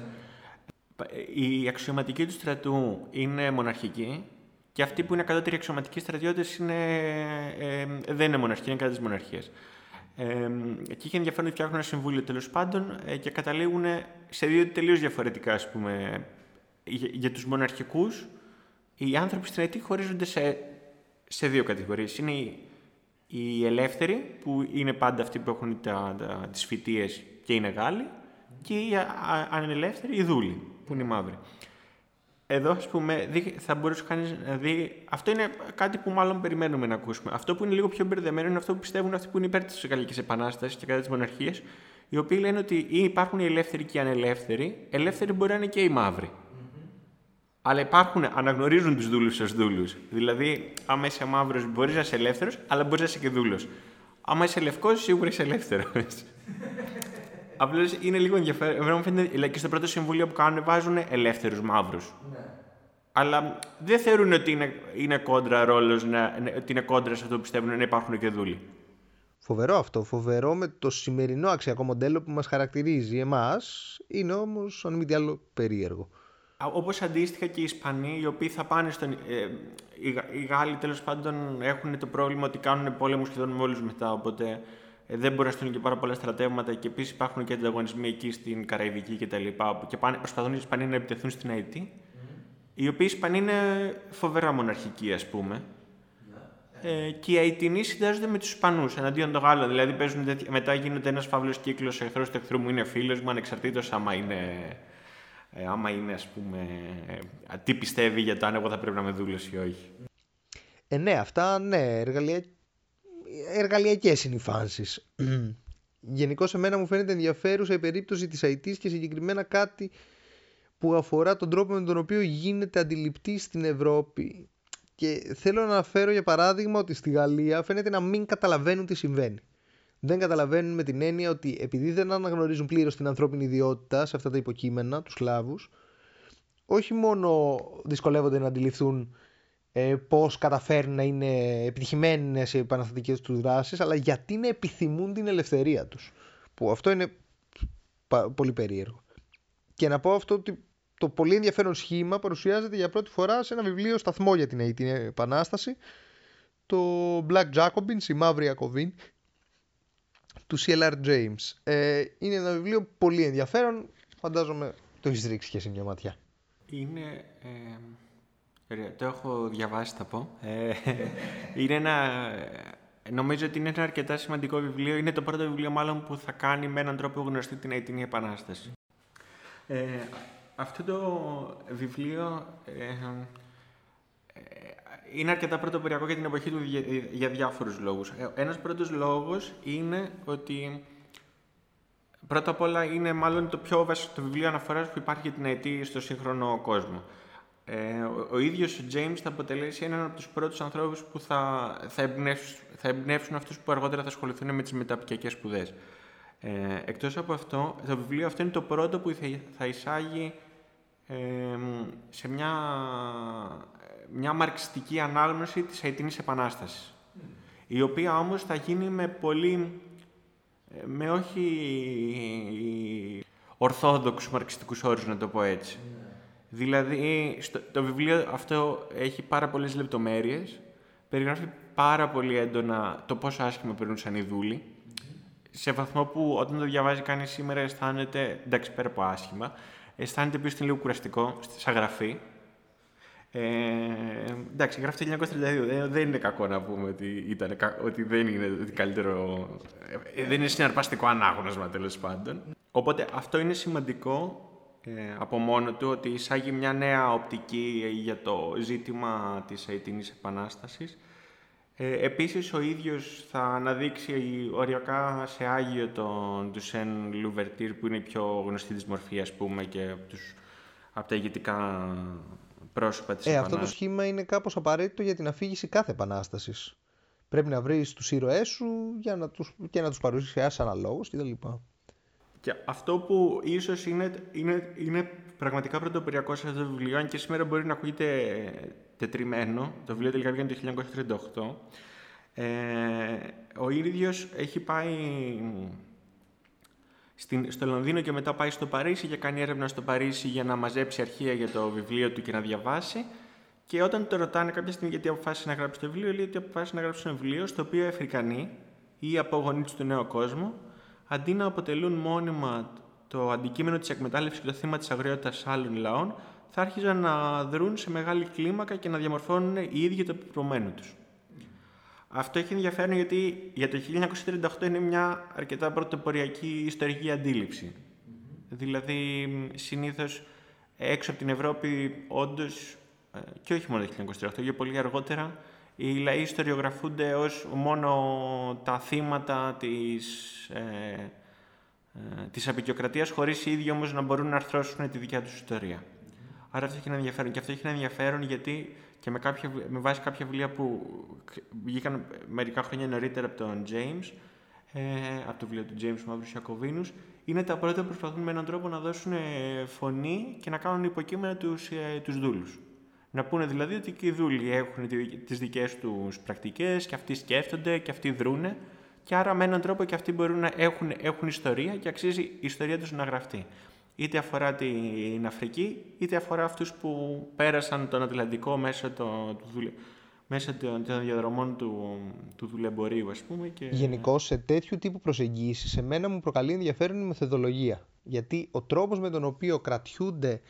Speaker 2: Η αξιωματική του στρατού είναι μοναρχική και αυτοί που είναι κατώτεροι αξιωματικοί στρατιώτες είναι, ε, δεν είναι μοναρχικοί, είναι κατά της μοναρχίας. Ε, και είχε ενδιαφέρον ότι φτιάχνουν ένα συμβούλιο τέλος πάντων ε, και καταλήγουν σε δύο τελείως διαφορετικά, ας πούμε. Για, για τους μοναρχικούς, οι άνθρωποι στην Αιτή χωρίζονται σε, σε δύο κατηγορίες. Είναι οι, οι ελεύθεροι, που είναι πάντα αυτοί που έχουν τα, τα, τις φοιτίες και είναι Γάλλοι, και οι ανελεύθεροι, οι δούλοι, που είναι οι μαύροι εδώ, ας πούμε, θα μπορούσε κανείς να δει. Αυτό είναι κάτι που μάλλον περιμένουμε να ακούσουμε. Αυτό που είναι λίγο πιο μπερδεμένο είναι αυτό που πιστεύουν αυτοί που είναι υπέρ της Γαλλικής Επανάστασης και κατά της μοναρχίας, οι οποίοι λένε ότι υπάρχουν οι ελεύθεροι και οι ανελεύθεροι. Ελεύθεροι μπορεί να είναι και οι μαύροι. Αλλά υπάρχουν, αναγνωρίζουν τους δούλους ως δούλους. Δηλαδή, άμα είσαι μαύρος, μπορείς να είσαι ελεύθερος, αλλά μπορείς να είσαι και δούλος. Άμα είσαι λευκός, σίγουρα είσαι ελεύθερος. Απλώς είναι λίγο ενδιαφέρον. Εμένα μου φαίνεται και στο πρώτο συμβούλιο που κάνουν βάζουν ελεύθερους μαύρους. Ναι. Αλλά δεν θεωρούν ότι είναι, είναι κόντρα ρόλος, ότι είναι κόντρα σε αυτό που πιστεύουν να υπάρχουν και δούλοι.
Speaker 1: Φοβερό αυτό, φοβερό με το σημερινό αξιακό μοντέλο που μας χαρακτηρίζει εμάς, είναι όμως αν μη τι άλλο περίεργο.
Speaker 2: Όπως αντίστοιχα και οι Ισπανοί, οι οποίοι θα πάνε στον... Ε, οι, Γάλλοι τέλος πάντων έχουν το πρόβλημα ότι κάνουν πόλεμο σχεδόν με όλους μετά, οπότε ε, δεν μπορεί να στείλουν και πάρα πολλά στρατεύματα και επίσης υπάρχουν και ανταγωνισμοί εκεί στην Καραϊβική κτλ. Και, και πάνε, προσπαθούν οι Ισπανοί να επιτεθούν στην ΑΕΤ. Mm. Οι οποίοι Ισπανοί είναι φοβερά μοναρχικοί, ας πούμε. Ε, και οι Αιτινοί συνδυάζονται με τους Ισπανούς εναντίον των Γάλλων. Δηλαδή παίζουν, μετά γίνεται ένας φαύλος κύκλος εχθρός του εχθρού μου είναι φίλος μου, ανεξαρτήτως άμα είναι. Ε, άμα είναι, ας πούμε, ε, τι πιστεύει για το αν εγώ θα πρέπει να με δούλευε ή όχι.
Speaker 1: Ε, ναι, αυτά, ναι, εργαλεία, εργαλειακές είναι οι φάνσεις. Γενικώ εμένα μου φαίνεται ενδιαφέρουσα η περίπτωση της IT και συγκεκριμένα κάτι που αφορά τον τρόπο με τον οποίο γίνεται αντιληπτή στην Ευρώπη και θέλω να αναφέρω για παράδειγμα ότι στη Γαλλία φαίνεται να μην καταλαβαίνουν τι συμβαίνει. Δεν καταλαβαίνουν με την έννοια ότι επειδή δεν αναγνωρίζουν πλήρως την ανθρώπινη ιδιότητα σε αυτά τα υποκείμενα, τους Σλάβου, όχι μόνο δυσκολεύονται να αντιληφθούν ε, πώς καταφέρουν να είναι επιτυχημένες οι επαναστατικές τους δράσεις, αλλά γιατί να επιθυμούν την ελευθερία τους. Που αυτό είναι πολύ περίεργο. Και να πω αυτό ότι το πολύ ενδιαφέρον σχήμα παρουσιάζεται για πρώτη φορά σε ένα βιβλίο σταθμό για την, την Επανάσταση το Black Jacobins, η Μαύρη Ιακωβίν του CLR James. Ε, είναι ένα βιβλίο πολύ ενδιαφέρον, φαντάζομαι το έχεις ρίξει και σε μια ματιά.
Speaker 2: Είναι... Ε, το έχω διαβάσει, θα πω. Ε, είναι ένα... Νομίζω ότι είναι ένα αρκετά σημαντικό βιβλίο. Είναι το πρώτο βιβλίο μάλλον που θα κάνει με έναν τρόπο γνωστή την Αιτινή Επανάσταση. Ε, αυτό το βιβλίο ε, ε, είναι αρκετά πρωτοποριακό για την εποχή του για, για διάφορους λόγους. Ε, ένας πρώτος λόγος είναι ότι πρώτα απ' όλα είναι μάλλον το πιο βασικό το βιβλίο αναφοράς που υπάρχει για την ΑΕΤ στο σύγχρονο κόσμο. Ε, ο, ο ίδιος ο James θα αποτελέσει έναν από τους πρώτους ανθρώπους που θα, θα, εμπνεύσουν, θα εμπνεύσουν αυτούς που αργότερα θα ασχοληθούν με τις μεταπτυχιακές σπουδές. Ε, εκτός από αυτό, το βιβλίο αυτό είναι το πρώτο που θα εισάγει ε, σε μια, μια μαρξιστική ανάγνωση της Αιτινής Επανάστασης, η οποία όμως θα γίνει με πολύ, ε, με όχι ορθόδοξους μαρξιστικούς όρους, να το πω έτσι. Δηλαδή, στο, το βιβλίο αυτό έχει πάρα πολλές λεπτομέρειες, περιγράφει πάρα πολύ έντονα το πόσο άσχημα περνούσαν οι δούλοι, σε βαθμό που όταν το διαβάζει κανείς σήμερα αισθάνεται, εντάξει πέρα από άσχημα, αισθάνεται επίση είναι λίγο κουραστικό σαν γραφή. Ε, εντάξει, γράφει το 1932. Δεν, δεν είναι κακό να πούμε ότι, ήταν, ότι δεν είναι ότι καλύτερο. Ε, δεν είναι συναρπαστικό ανάγνωσμα τέλος πάντων. Οπότε αυτό είναι σημαντικό ε, από μόνο του ότι εισάγει μια νέα οπτική για το ζήτημα της Αιτινής Επανάστασης ε, επίσης, ο ίδιος θα αναδείξει οριακά σε Άγιο τον Ντουσέν Λουβερτήρ, που είναι η πιο γνωστή της μορφή, ας πούμε, και από, τους, από τα ηγετικά πρόσωπα της
Speaker 1: ε, Αυτό το σχήμα είναι κάπως απαραίτητο για την αφήγηση κάθε επανάστασης. Πρέπει να βρεις τους ήρωές σου για να τους, και να τους παρουσιάσεις αναλόγως κτλ.
Speaker 2: Και αυτό που ίσως είναι, είναι, είναι πραγματικά πρωτοποριακό σε αυτό το βιβλίο, αν και σήμερα μπορεί να ακούγεται τετριμένο, το βιβλίο τελικά βγαίνει το 1938, ε, ο ίδιος έχει πάει στην, στο Λονδίνο και μετά πάει στο Παρίσι και κάνει έρευνα στο Παρίσι για να μαζέψει αρχεία για το βιβλίο του και να διαβάσει. Και όταν το ρωτάνε κάποια στιγμή γιατί αποφάσισε να γράψει το βιβλίο, λέει ότι αποφάσισε να γράψει ένα βιβλίο στο οποίο οι Αφρικανοί ή οι απογονείς του νέου κόσμου, αντί να αποτελούν μόνιμα το αντικείμενο της εκμετάλλευσης και το θύμα της αγριότητας άλλων λαών, θα άρχιζαν να δρουν σε μεγάλη κλίμακα και να διαμορφώνουν οι ίδιοι το πεπρωμένο τους. Αυτό έχει ενδιαφέρον γιατί για το 1938 είναι μια αρκετά πρωτοποριακή ιστορική αντίληψη. Δηλαδή, συνήθως έξω από την Ευρώπη, όντως, ε, και όχι μόνο το 1938, για πολύ αργότερα, οι λαοί ιστοριογραφούνται ως μόνο τα θύματα της, ε, ε, της απεικιοκρατίας, χωρίς οι ίδιοι όμως να μπορούν να αρθρώσουν τη δικιά τους ιστορία. Άρα αυτό έχει ένα ενδιαφέρον. Και αυτό έχει ένα ενδιαφέρον γιατί και με, κάποια, με βάση κάποια βιβλία που βγήκαν μερικά χρόνια νωρίτερα από τον James, ε, από το βιβλίο του James Μαύρου Ιακωβίνους, είναι τα πρώτα που προσπαθούν με έναν τρόπο να δώσουν φωνή και να κάνουν υποκείμενα τους, ε, τους δούλους. Να πούνε δηλαδή ότι και οι δούλοι έχουν τις δικές τους πρακτικές και αυτοί σκέφτονται και αυτοί δρούνε, και άρα με έναν τρόπο και αυτοί μπορούν να έχουν, έχουν ιστορία και αξίζει η ιστορία τους να γραφτεί. Είτε αφορά την Αφρική, είτε αφορά αυτούς που πέρασαν τον Ατλαντικό μέσω, το, του, μέσω των διαδρομών του, του δουλεμπορίου, ας πούμε. Και...
Speaker 1: Γενικώ σε τέτοιου τύπου προσεγγίσεις, σε μένα μου προκαλεί ενδιαφέρον η μεθοδολογία. Γιατί ο τρόπος με τον οποίο κρατιούνται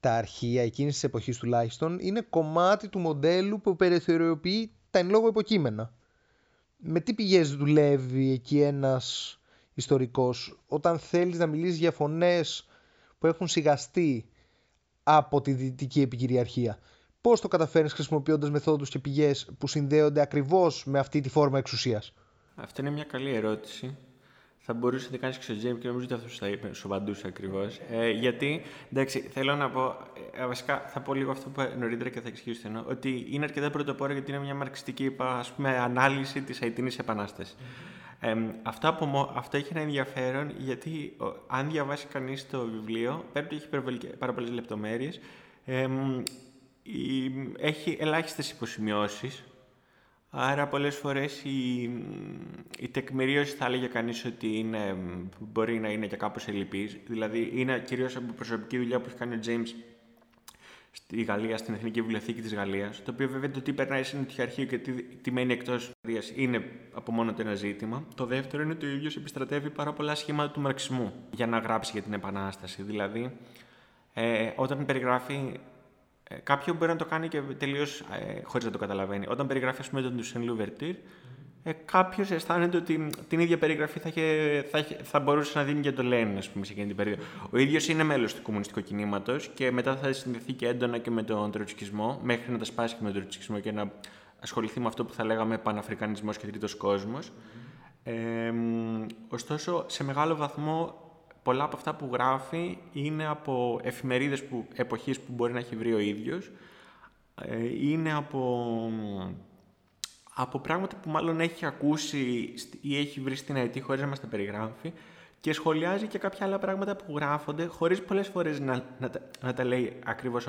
Speaker 1: τα αρχεία εκείνης της εποχής τουλάχιστον είναι κομμάτι του μοντέλου που περιθωριοποιεί τα εν λόγω υποκείμενα. Με τι πηγές δουλεύει εκεί ένας ιστορικός όταν θέλεις να μιλήσεις για φωνές που έχουν σιγαστεί από τη δυτική επικυριαρχία. Πώς το καταφέρνεις χρησιμοποιώντας μεθόδους και πηγές που συνδέονται ακριβώς με αυτή τη φόρμα εξουσίας;
Speaker 2: Αυτή είναι μια καλή ερώτηση θα μπορούσες να κάνεις και στο James και νομίζω ότι αυτό θα είπε, σου απαντούσε ακριβώς. Ε, γιατί, εντάξει, θέλω να πω, ε, βασικά θα πω λίγο αυτό που είπα νωρίτερα και θα εξηγήσω εννοώ, ότι είναι αρκετά πρωτοπόρο γιατί είναι μια μαρξιστική ας πούμε, ανάλυση της Αιτινή Επανάστασης. Ε, αυτό, από, αυτό έχει ένα ενδιαφέρον γιατί ο, αν διαβάσει κανείς το βιβλίο, πέρα έχει πάρα πολλές λεπτομέρειες, ε, έχει ελάχιστες υποσημειώσεις Άρα πολλές φορές η, η τεκμηρίωση θα έλεγε κανείς ότι είναι, μπορεί να είναι και κάπως ελλειπής. Δηλαδή είναι κυρίως από προσωπική δουλειά που έχει κάνει ο James στη Γαλλία, στην Εθνική Βιβλιοθήκη της Γαλλίας, το οποίο βέβαια το τι περνάει σε αρχείο και τι, τι μένει εκτός Γαλλίας είναι από μόνο το ένα ζήτημα. Το δεύτερο είναι ότι ο ίδιος επιστρατεύει πάρα πολλά σχήματα του μαρξισμού για να γράψει για την Επανάσταση. Δηλαδή, ε, όταν περιγράφει ε, κάποιο μπορεί να το κάνει και τελείως ε, χωρίς να το καταλαβαίνει. Όταν περιγράφει, ας πούμε, τον Τουσεν Λουβερτήρ, ε, κάποιος αισθάνεται ότι την ίδια περιγραφή θα, είχε, θα, θα μπορούσε να δίνει και το Λένιν, ας πούμε, σε εκείνη την περίοδο. Ο ίδιος είναι μέλος του κομμουνιστικού κινήματος και μετά θα συνδεθεί και έντονα και με τον τροτσκισμό, μέχρι να τα σπάσει και με τον τροτσκισμό και να ασχοληθεί με αυτό που θα λέγαμε Παναφρικανισμός και Τρίτος Κόσμος. Ε, ωστόσο, σε μεγάλο βαθμό πολλά από αυτά που γράφει είναι από εφημερίδες που, εποχής που μπορεί να έχει βρει ο ίδιος. Ε, είναι από, από πράγματα που μάλλον έχει ακούσει ή έχει βρει στην ΑΕΤ χωρίς να μας τα περιγράφει και σχολιάζει και κάποια άλλα πράγματα που γράφονται χωρίς πολλές φορές να, να, να τα λέει ακριβώς.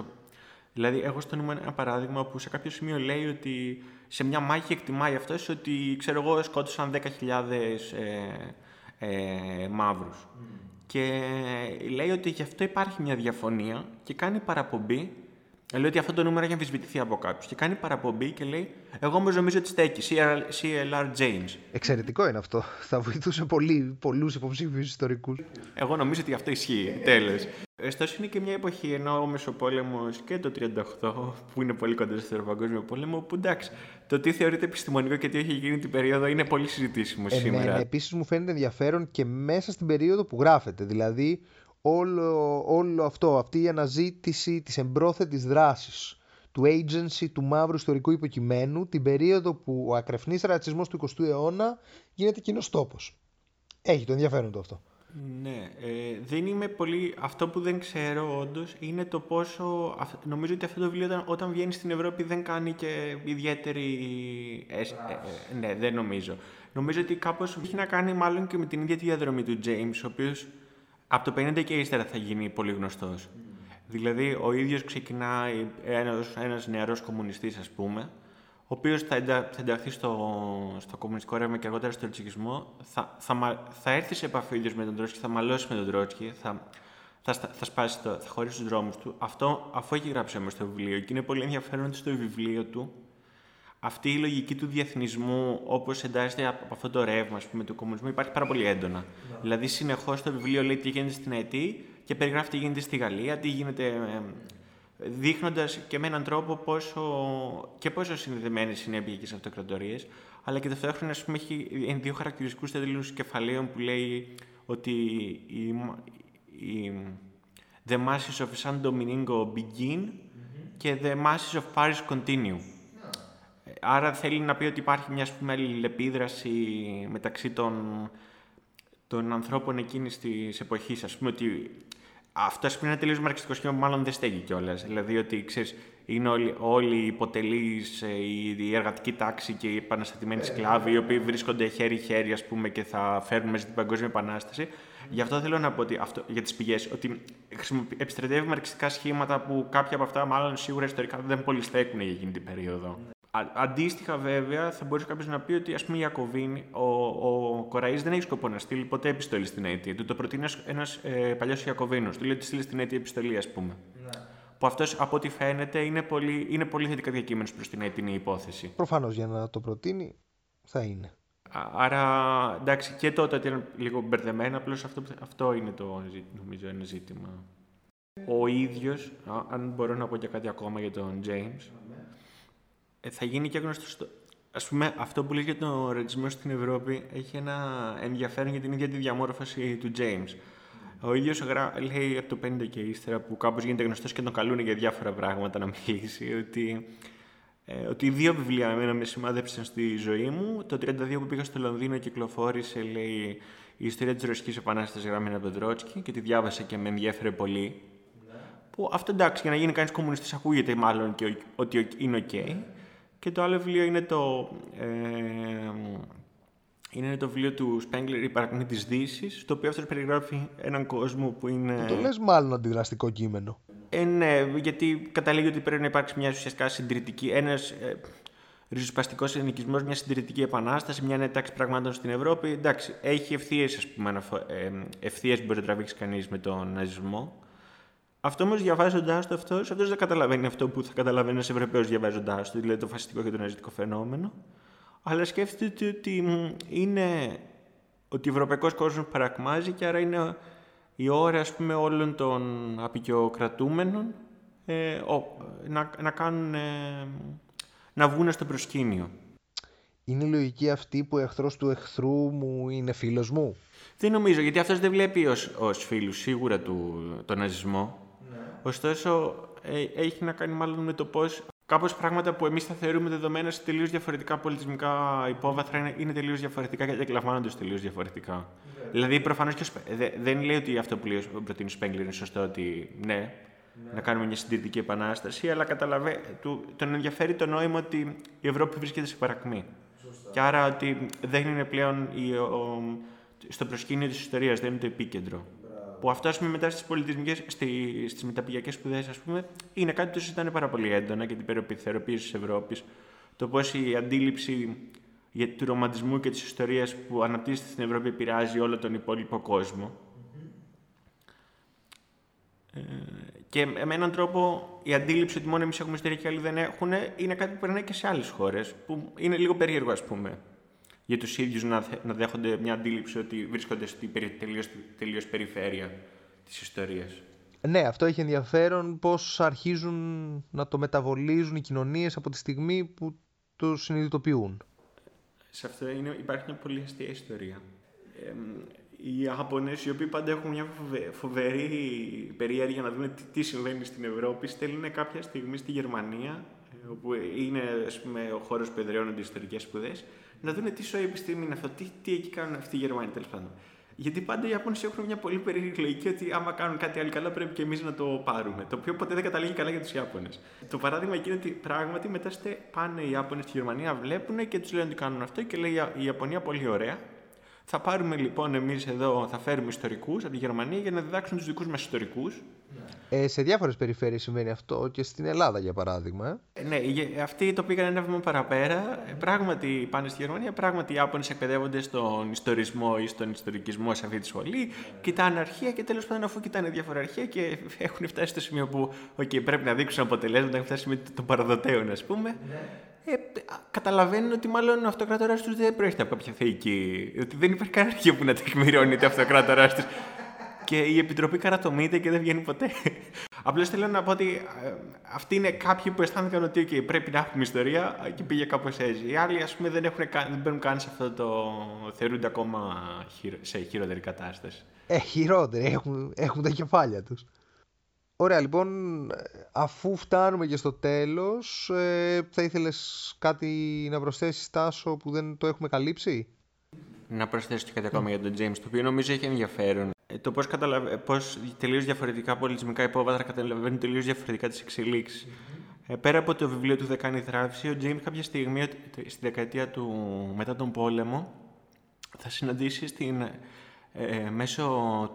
Speaker 2: Δηλαδή, έχω στο νούμερο ένα παράδειγμα που σε κάποιο σημείο λέει ότι σε μια μάχη εκτιμάει αυτός ότι, ξέρω εγώ, σκότωσαν 10.000 ε, ε, μαύρους. Και λέει ότι γι' αυτό υπάρχει μια διαφωνία και κάνει παραπομπή. Λέει ότι αυτό το νούμερο έχει αμφισβητηθεί από κάποιους. Και κάνει παραπομπή και λέει: Εγώ όμως νομίζω ότι στέκει. CLR James.
Speaker 1: Εξαιρετικό είναι αυτό. Θα βοηθούσε πολλούς υποψήφιους ιστορικούς.
Speaker 2: Εγώ νομίζω ότι αυτό ισχύει. Τέλος. Ωστόσο είναι και μια εποχή ενώ ο Μεσοπόλεμος και το 38, που είναι πολύ κοντά στο Δεύτερο Παγκόσμιο Πόλεμο, που εντάξει, το τι θεωρείται επιστημονικό και τι έχει γίνει την περίοδο είναι πολύ συζητήσιμο ε, ναι, σήμερα. Ναι,
Speaker 1: Επίσης μου φαίνεται ενδιαφέρον και μέσα στην περίοδο που γράφεται. Δηλαδή, όλο, όλο αυτό, αυτή η αναζήτηση της εμπρόθετης δράσης του agency του μαύρου ιστορικού υποκειμένου την περίοδο που ο ακρεφνής ρατσισμός του 20ου αιώνα γίνεται κοινός τόπος. Έχει το ενδιαφέρον το αυτό.
Speaker 2: Ναι, ε, δεν είμαι πολύ... Αυτό που δεν ξέρω όντως είναι το πόσο... Νομίζω ότι αυτό το βιβλίο όταν, όταν βγαίνει στην Ευρώπη δεν κάνει και ιδιαίτερη... Ε, ε, ναι, δεν νομίζω. Νομίζω ότι κάπως έχει να κάνει μάλλον και με την ίδια τη διαδρομή του James, ο οποίος από το 50 και ύστερα θα γίνει πολύ γνωστός. Mm. Δηλαδή, ο ίδιος ξεκινάει ένας, ένας νεαρός κομμουνιστής, ας πούμε, ο οποίος θα, εντα, θα ενταχθεί στο, στο κομμουνιστικό ρεύμα και αργότερα στο ριτσικισμό, θα, θα, θα έρθει σε επαφή ο ίδιος με τον Τρότσκι, θα μαλώσει με τον Τρότσκι, θα, θα, θα, σπάσει το, θα χωρίσει τους δρόμους του. Αυτό αφού έχει γράψει όμως το βιβλίο. Και είναι πολύ ενδιαφέρον ότι στο βιβλίο του αυτή η λογική του διεθνισμού, όπως εντάσσεται από αυτό το ρεύμα ας πούμε, του κομμουνισμού, υπάρχει πάρα πολύ έντονα. Yeah. Ναι. Δηλαδή, συνεχώς το βιβλίο λέει τι γίνεται στην ΑΕΤ και περιγράφει τι γίνεται στη Γαλλία, τι γίνεται ε, δείχνοντας και με έναν τρόπο πόσο, και πόσο συνδεδεμένες είναι οι εμπειρικές αυτοκρατορίες, αλλά και ταυτόχρονα ας πούμε, έχει δύο χαρακτηριστικούς τελείους κεφαλαίων που λέει ότι η, η, the masses of San Domingo begin και the masses of Paris continue. Άρα θέλει να πει ότι υπάρχει μια πούμε, αλληλεπίδραση μεταξύ των, των ανθρώπων εκείνης της εποχής. Ας πούμε ότι αυτό ας πούμε είναι τελείως μαρξιστικό σχήμα που μάλλον δεν στέγει κιόλας. Δηλαδή ότι ξέρεις, είναι όλοι, όλοι οι υποτελείς, ε, η, εργατική τάξη και οι επαναστατημένοι σκλάβοι, οι οποίοι βρίσκονται χέρι-χέρι ας πούμε, και θα φέρουν μέσα την Παγκόσμια Επανάσταση. Γι' αυτό θέλω να πω ότι αυτό, για τις πηγές, ότι επιστρατεύει μαρξιστικά σχήματα που κάποια από αυτά, μάλλον σίγουρα ιστορικά, δεν πολύ στέκουν για εκείνη την περίοδο. Αντίστοιχα, βέβαια, θα μπορούσε κάποιος να πει ότι ας πούμε, η Ιακωβίνη, ο, ο Κοραής δεν έχει σκοπό να στείλει ποτέ επιστολή στην αίτια. Του το προτείνει ένας ε, παλιός Ιακωβίνος. Του λέει ότι στείλει στην αίτια επιστολή, ας πούμε. Ναι. Που αυτός, από ό,τι φαίνεται, είναι πολύ, είναι πολύ θετικά διακείμενος προς την αίτια υπόθεση.
Speaker 1: Προφανώς για να το προτείνει θα είναι.
Speaker 2: Άρα, εντάξει, και τότε ήταν λίγο μπερδεμένα, απλώς αυτό, αυτό είναι το νομίζω ένα ζήτημα. Ο ίδιος, αν μπορώ να πω και κάτι ακόμα για τον James, ε, θα γίνει και γνωστός στο... Ας πούμε, αυτό που λέει για τον ρατσισμό στην Ευρώπη έχει ένα ενδιαφέρον για την ίδια τη διαμόρφωση του James. Ο ίδιος λέει από το 50 και ύστερα που κάπως γίνεται γνωστός και τον καλούν για διάφορα πράγματα να μιλήσει ότι, ε, ότι δύο βιβλία εμένα με σημάδεψαν στη ζωή μου. Το 32 που πήγα στο Λονδίνο κυκλοφόρησε λέει η ιστορία της Ρωσικής Επανάστασης γραμμένη από τον Τρότσκι και τη διάβασα και με ενδιέφερε πολύ. Που αυτό εντάξει, για να γίνει κανείς κομμουνιστής ακούγεται μάλλον και ότι είναι OK. Okay. Και το άλλο βιβλίο είναι το, ε, είναι το βιβλίο του Σπέγγλερ «Η παρακμή της Δύσης», στο οποίο αυτός περιγράφει έναν κόσμο που είναι...
Speaker 1: Το λες μάλλον αντιδραστικό κείμενο.
Speaker 2: Ε, ναι, γιατί καταλήγει ότι πρέπει να υπάρξει μια ουσιαστικά συντηρητική, ένας ε, ριζοσπαστικός ενοικισμό, μια συντηρητική επανάσταση, μια νέα τάξη πραγμάτων στην Ευρώπη. Εντάξει, έχει ευθείες ε, που μπορεί να τραβήξει κανείς με τον ναζισμό. Αυτό όμως διαβάζοντάς το αυτός, αυτό δεν καταλαβαίνει αυτό που θα καταλαβαίνει ένας Ευρωπαίος διαβάζοντάς το, δηλαδή το φασιστικό και το ναζιστικό φαινόμενο. Αλλά σκέφτεται ότι είναι ότι ο ευρωπαϊκός κόσμος παρακμάζει και άρα είναι η ώρα ας πούμε, όλων των απεικιοκρατούμενων ε, να, να, κάνουν, ε, να βγουν στο προσκήνιο.
Speaker 1: Είναι η λογική αυτή που ο εχθρός του εχθρού μου είναι φίλος μου;
Speaker 2: Δεν νομίζω, γιατί αυτός δεν βλέπει ως, ως φίλους σίγουρα του, τον ναζισμό. Ωστόσο, ε, έχει να κάνει μάλλον με το πώς κάπως πράγματα που εμείς θα θεωρούμε δεδομένα σε τελείως διαφορετικά πολιτισμικά υπόβαθρα είναι, είναι τελείως διαφορετικά και εκλαμβάνονται τελείως διαφορετικά. Ναι. Δηλαδή, προφανώς και δε, δεν λέει ότι αυτό που λέει ο προτείνει Σπέγγλερ είναι σωστό, ότι ναι, ναι, να κάνουμε μια συντηρητική επανάσταση, αλλά καταλαβαίνει, τον ενδιαφέρει το νόημα ότι η Ευρώπη βρίσκεται σε παρακμή. Σωστά. Και άρα ότι δεν είναι πλέον η, ο, στο προσκήνιο της ιστορίας, δεν είναι το επίκεντρο. Που αυτό, πούμε, μετά στις πολιτισμικές, στις μεταπηγιακές σπουδές, ας πούμε, είναι κάτι που το συζητάνε πάρα πολύ έντονα για την περιοπιθεροποίηση της Ευρώπης. Το πώς η αντίληψη για του ρομαντισμού και της ιστορίας που αναπτύσσεται στην Ευρώπη επηρεάζει όλο τον υπόλοιπο κόσμο. Ε, και με έναν τρόπο η αντίληψη ότι μόνο εμείς έχουμε ιστορία και άλλοι δεν έχουν είναι κάτι που περνάει και σε άλλες χώρες. Που είναι λίγο περίεργο, ας πούμε για τους ίδιους να, να δέχονται μια αντίληψη ότι βρίσκονται στην τελείως, τελείως περιφέρεια της ιστορίας.
Speaker 1: Ναι, αυτό έχει ενδιαφέρον πώς αρχίζουν να το μεταβολίζουν οι κοινωνίες από τη στιγμή που το συνειδητοποιούν.
Speaker 2: Σε αυτό είναι, υπάρχει μια πολύ αστεία ιστορία. Ε, οι Ιαπωνές, οι οποίοι πάντα έχουν μια φοβερή περιέργεια να δουν τι, τι συμβαίνει στην Ευρώπη, στέλνουν κάποια στιγμή στη Γερμανία, ε, όπου είναι ας πούμε, ο χώρος που εδραιώνονται ιστορικές σπουδές, να δουν τι σοϊ επιστήμη είναι αυτό, τι, τι εκεί κάνουν αυτοί οι Γερμανοί τέλος πάντων. Γιατί πάντα οι Ιάπωνες έχουν μια πολύ περίεργη λογική ότι άμα κάνουν κάτι άλλο καλά πρέπει και εμείς να το πάρουμε. Το οποίο ποτέ δεν καταλήγει καλά για τους Ιάπωνες. Το παράδειγμα εκεί είναι ότι πράγματι μετά πάνε οι Ιάπωνες στη Γερμανία, βλέπουν και τους λένε ότι κάνουν αυτό και λέει η Ιαπωνία πολύ ωραία. Θα πάρουμε λοιπόν εμείς εδώ, θα φέρουμε ιστορικούς από τη Γερμανία για να διδάξουν τους δικούς μας ιστορικούς
Speaker 1: ε, σε διάφορες περιφέρειες συμβαίνει αυτό και στην Ελλάδα για παράδειγμα.
Speaker 2: Ε. Ναι, αυτοί το πήγαν ένα βήμα παραπέρα. Ε, πράγματι πάνε στη Γερμανία, πράγματι οι Ιάπωνε εκπαιδεύονται στον ιστορισμό ή στον ιστορικισμό σε αυτή τη σχολή. Κοιτάνε αρχεία και τέλος πάντων, αφού κοιτάνε διάφορα αρχεία και έχουν φτάσει στο σημείο που okay, πρέπει να δείξουν αποτελέσματα, έχουν φτάσει με τον παραδοτέων, ας πούμε. Ναι. Ε, καταλαβαίνουν ότι μάλλον ο αυτοκράτοράς τους δεν προέρχεται από κάποια θεϊκή. Ότι δεν υπάρχει κανένα αρχείο που να τεκμηρώνει ότι ο αυτοκράτοράς τους και η Επιτροπή καρατομείται και δεν βγαίνει ποτέ. Απλώς θέλω να πω ότι ε, αυτοί είναι κάποιοι που αισθάνθηκαν ότι okay, πρέπει να έχουμε ιστορία και πήγε κάπως έτσι. Οι άλλοι, ας πούμε, δεν, έχουν, δεν μπαίνουν καν σε αυτό το. θεωρούνται ακόμα σε χειρότερη κατάσταση.
Speaker 1: Ε, χειρότερη. Έχουν, έχουν τα κεφάλια τους. Ωραία, λοιπόν, αφού φτάνουμε και στο τέλος, ε, θα ήθελες κάτι να προσθέσεις, Τάσο, που δεν το έχουμε καλύψει;
Speaker 2: Να προσθέσω και κάτι ακόμα για τον James, το οποίο νομίζω έχει ενδιαφέρον. Ε, το πώς καταλαβα... πώς τελείως διαφορετικά πολιτισμικά υπόβαθρα καταλαβαίνουν τελείως διαφορετικά τις εξελίξεις. Mm-hmm. Ε, πέρα από το βιβλίο του Δεκάνη Θράψη, ο Τζέιμς κάποια στιγμή στη δεκαετία του μετά τον πόλεμο θα συναντήσει στην, ε, μέσω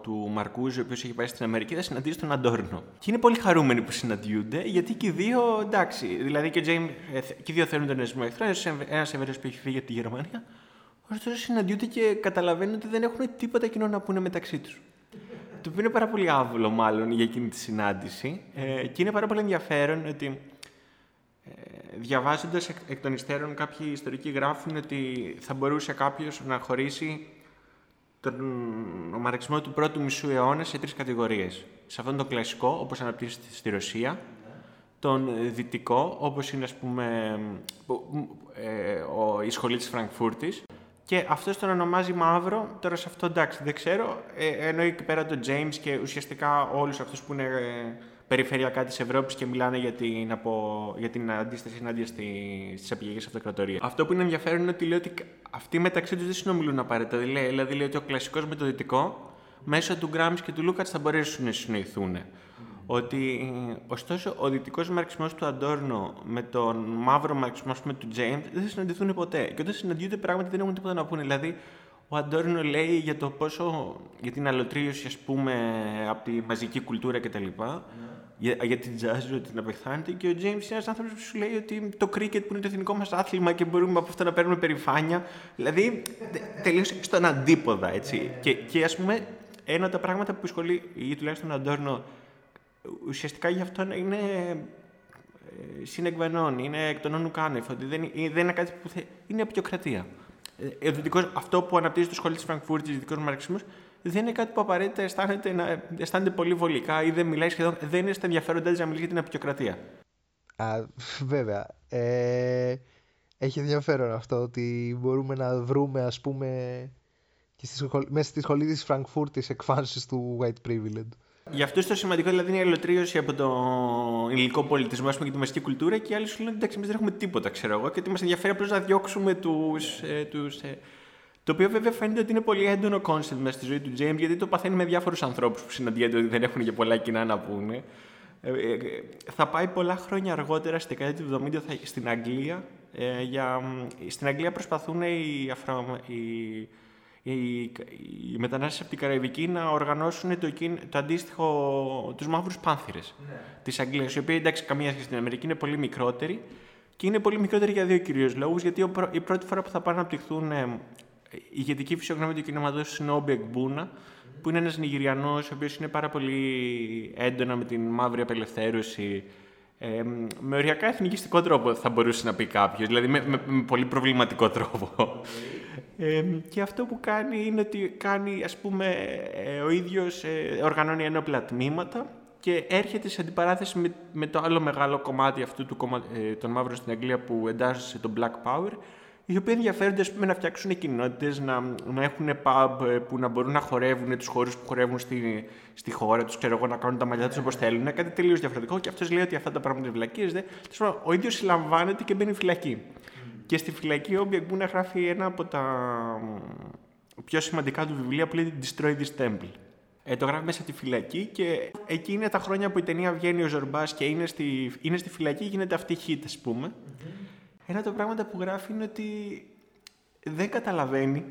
Speaker 2: του Μαρκούζου, ο οποίος έχει πάει στην Αμερική, θα συναντήσει τον Αντόρνο. Και είναι πολύ χαρούμενοι που συναντιούνται, γιατί και οι δύο, εντάξει, δηλαδή και, ο James, ε, και οι δύο θέλουν τον εσμό εχθρός, ένας Εβραίος που έχει φύγει από τη Γερμανία, ωστόσο συναντιούνται και καταλαβαίνουν ότι δεν έχουν τίποτα κοινό να πούνε μεταξύ τους. Το οποίο είναι πάρα πολύ άβολο, μάλλον, για εκείνη τη συνάντηση. Ε, και είναι πάρα πολύ ενδιαφέρον ότι ε, διαβάζοντας εκ, εκ των υστέρων, κάποιοι ιστορικοί γράφουν ότι θα μπορούσε κάποιος να χωρίσει τον μαρξισμό του πρώτου μισού αιώνα σε τρεις κατηγορίες. Σε αυτόν τον κλασικό, όπως αναπτύσσεται στη Ρωσία, τον δυτικό, όπως είναι, ας πούμε, ε, ο, η σχολή της Φραγκφούρτης, και αυτός τον ονομάζει μαύρο. Τώρα σε αυτό εντάξει, δεν ξέρω. Ε, εννοεί εκεί πέρα τον James και ουσιαστικά όλους αυτούς που είναι ε, περιφερειακά της Ευρώπης και μιλάνε για την, απο... για την αντίσταση ενάντια στις απειλέ αυτοκρατορία. Αυτό που είναι ενδιαφέρον είναι ότι λέει ότι αυτοί μεταξύ τους δεν συνομιλούν απαραίτητα. Δηλαδή, δηλαδή λέει ότι ο κλασικός με το δυτικό μέσω του Γκράμι και του Λούκατ θα μπορέσουν να συνοηθούν. Ότι ωστόσο ο δυτικός μαρξισμός του Αντόρνο με τον μαύρο μαρξισμό του Τζέιμς δεν θα συναντηθούν ποτέ. Και όταν συναντιούνται πράγματι δεν έχουν τίποτα να πούνε. Δηλαδή, ο Αντόρνο λέει για το πόσο. για την αλωτρίωση, ας πούμε, από τη μαζική κουλτούρα κτλ. Yeah για, για την jazz ότι να πεθάνεται και ο James είναι ένας άνθρωπος που σου λέει ότι το cricket που είναι το εθνικό μας άθλημα και μπορούμε από αυτό να παίρνουμε περηφάνεια. Δηλαδή, τελείως στον αντίποδα, έτσι. Και, και ας πούμε, ένα από τα πράγματα που σχολεί, ή τουλάχιστον ο Αντόρνο, ουσιαστικά γι' αυτό είναι ε, συνεκβενών, είναι εκ των όνου κάνευ, ότι δεν, δεν είναι κάτι που θε, είναι απεικιοκρατία. Ε, αυτό που αναπτύσσει το σχολείο της Φραγκφούρτης, ο δυτικός μαρξισμός, δεν είναι κάτι που απαραίτητα αισθάνεται, να, αισθάνεται πολύ βολικά ή δεν μιλάει σχεδόν. Δεν είναι στα ενδιαφέροντά της να μιλήσει για την απεικιοκρατία.
Speaker 1: Α, βέβαια. Ε, έχει ενδιαφέρον αυτό ότι μπορούμε να βρούμε, ας πούμε, και στη σχολ... μέσα στη σχολή της Φραγκφούρτης εκφάνσεις του White Privilege.
Speaker 2: Γι' αυτό το σημαντικό δηλαδή είναι η αλλοτρίωση από το υλικό πολιτισμό πούμε, και τη μαζική κουλτούρα και οι άλλοι σου λένε εντάξει, εμείς δεν έχουμε τίποτα, ξέρω εγώ, και ότι μας ενδιαφέρει απλώς να διώξουμε τους ε, τους, ε, το οποίο βέβαια φαίνεται ότι είναι πολύ έντονο concept μέσα στη ζωή του James, γιατί το παθαίνει με διάφορους ανθρώπους που συναντιέται ότι δεν έχουν και πολλά κοινά να πούνε. Ε, ε, θα πάει πολλά χρόνια αργότερα, στη δεκαετία του 70, στην Αγγλία. Ε, για, στην Αγγλία προσπαθούν οι, Αφρο, οι, οι, οι μετανάστες από την Καραϊβική να οργανώσουν το, το αντίστοιχο, τους μαύρους πάνθυρες ναι. της Αγγλίας, οι οποίοι εντάξει καμία σχέση στην Αμερική είναι πολύ μικρότεροι και είναι πολύ μικρότεροι για δύο κυρίως λόγους, γιατί η πρώτη φορά που θα πάνε να αναπτυχθούν η ηγετική φυσιογνώμη του κινηματογράφου είναι ο Όμπι Εκμπούνα, που είναι ένας Νιγηριανός, ο οποίος είναι πάρα πολύ έντονα με την μαύρη απελευθέρωση. Ε, με οριακά εθνικιστικό τρόπο θα μπορούσε να πει κάποιος, δηλαδή με, με, με, πολύ προβληματικό τρόπο. Ε, και αυτό που κάνει είναι ότι κάνει, ας πούμε, ε, ο ίδιος ε, οργανώνει ένοπλα τμήματα και έρχεται σε αντιπαράθεση με, με το άλλο μεγάλο κομμάτι αυτού του, ε, των μαύρων στην Αγγλία που εντάσσεται σε το Black Power, οι οποίοι ενδιαφέρονται πούμε, να φτιάξουν κοινότητες, να, να έχουν pub ε, που να μπορούν να χορεύουν τους χώρους που χορεύουν στη, στη χώρα τους, ξέρω εγώ, να κάνουν τα μαλλιά τους όπως θέλουν. Κάτι τελείως διαφορετικό και αυτός λέει ότι αυτά τα πράγματα είναι βλακίε. Ο ίδιος συλλαμβάνεται και μπαίνει φυλακή. Mm. Και στη φυλακή ο Μπιαγκούνα γράφει ένα από τα πιο σημαντικά του βιβλία που λέει Destroy this Temple. Ε, το γράφει μέσα στη φυλακή και εκεί είναι τα χρόνια που η ταινία βγαίνει ο Ζορμπάς και είναι στη, είναι στη φυλακή, γίνεται αυτή η hit, ας πούμε. Mm-hmm. Ένα από τα πράγματα που γράφει είναι ότι δεν καταλαβαίνει,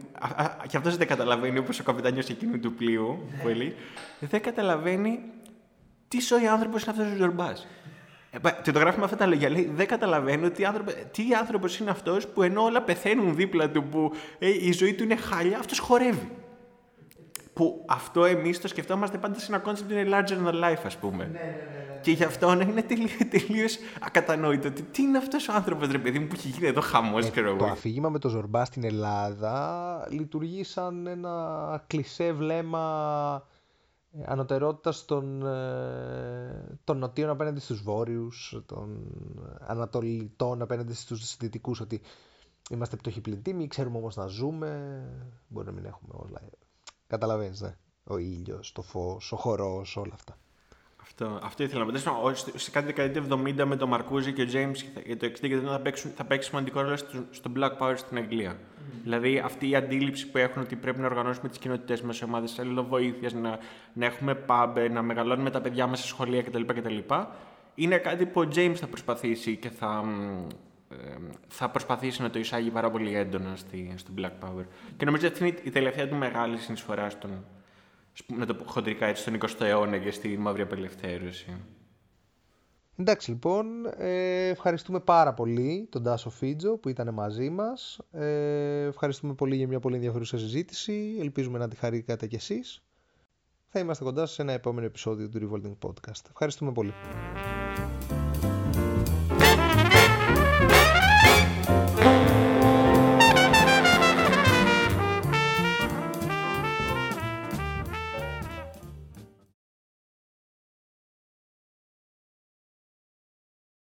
Speaker 2: και αυτός δεν καταλαβαίνει όπως ο καπετάνιος εκείνου του πλοίου, που έλεγε, δεν καταλαβαίνει τι σόι άνθρωπος είναι αυτός ο Ζορμπάς. Ε, και το γράφει με αυτά τα λόγια. Λέει, δεν καταλαβαίνει ότι άνθρωπο, τι άνθρωπος είναι αυτός που ενώ όλα πεθαίνουν δίπλα του, που ε, η ζωή του είναι χάλια, αυτός χορεύει. Που αυτό εμείς το σκεφτόμαστε πάντα σε ένα concept που είναι larger than life, ας πούμε. Ναι, ναι, ναι. Και γι' αυτό είναι τελείως ακατανόητο. Τι είναι αυτός ο άνθρωπος, ρε παιδί μου, που έχει γίνει εδώ χαμός, ε, ξέρω εγώ.
Speaker 1: Το αφήγημα με το Ζορμπά στην Ελλάδα λειτουργεί σαν ένα κλισέ βλέμμα ε, ανωτερότητας των, ε, των νοτίων απέναντι στους βόρειους, των ανατολιτών απέναντι στους δυτικούς, ότι είμαστε πτωχοί ξέρουμε όμως να ζούμε, μπορεί να μην έχουμε όλα. Καταλαβαίνεις, ναι. Ο ήλιος, το φως, ο χορός, όλα αυτά.
Speaker 2: Αυτό, αυτό ήθελα να πω. Σε κάτι δεκαετία 70 με τον Μαρκούζη και ο Τζέιμς για το 60 και το θα, παίξουν, θα παίξει σημαντικό ρόλο στο Black Power στην Αγγλία. Mm. Δηλαδή αυτή η αντίληψη που έχουν ότι πρέπει να οργανώσουμε τις κοινότητές μας σε ομάδες αλληλοβοήθειας, να, να έχουμε pub, να μεγαλώνουμε τα παιδιά μας σε σχολεία κτλ. κτλ. Είναι κάτι που ο James θα προσπαθήσει και θα, θα προσπαθήσει να το εισάγει πάρα πολύ έντονα στη, στο Black Power. Και νομίζω ότι αυτή είναι η τελευταία του μεγάλη συνεισφορά στον, να το πω χοντρικά έτσι, στον 20ο αιώνα και στη μαύρη απελευθέρωση.
Speaker 1: Εντάξει λοιπόν, ε, ευχαριστούμε πάρα πολύ τον Τάσο Φίτζο που ήταν μαζί μας. Ε, ευχαριστούμε πολύ για μια πολύ ενδιαφέρουσα συζήτηση. Ελπίζουμε να τη χαρήκατε κι εσείς. Θα είμαστε κοντά σε ένα επόμενο επεισόδιο του Revolting Podcast. Ευχαριστούμε πολύ.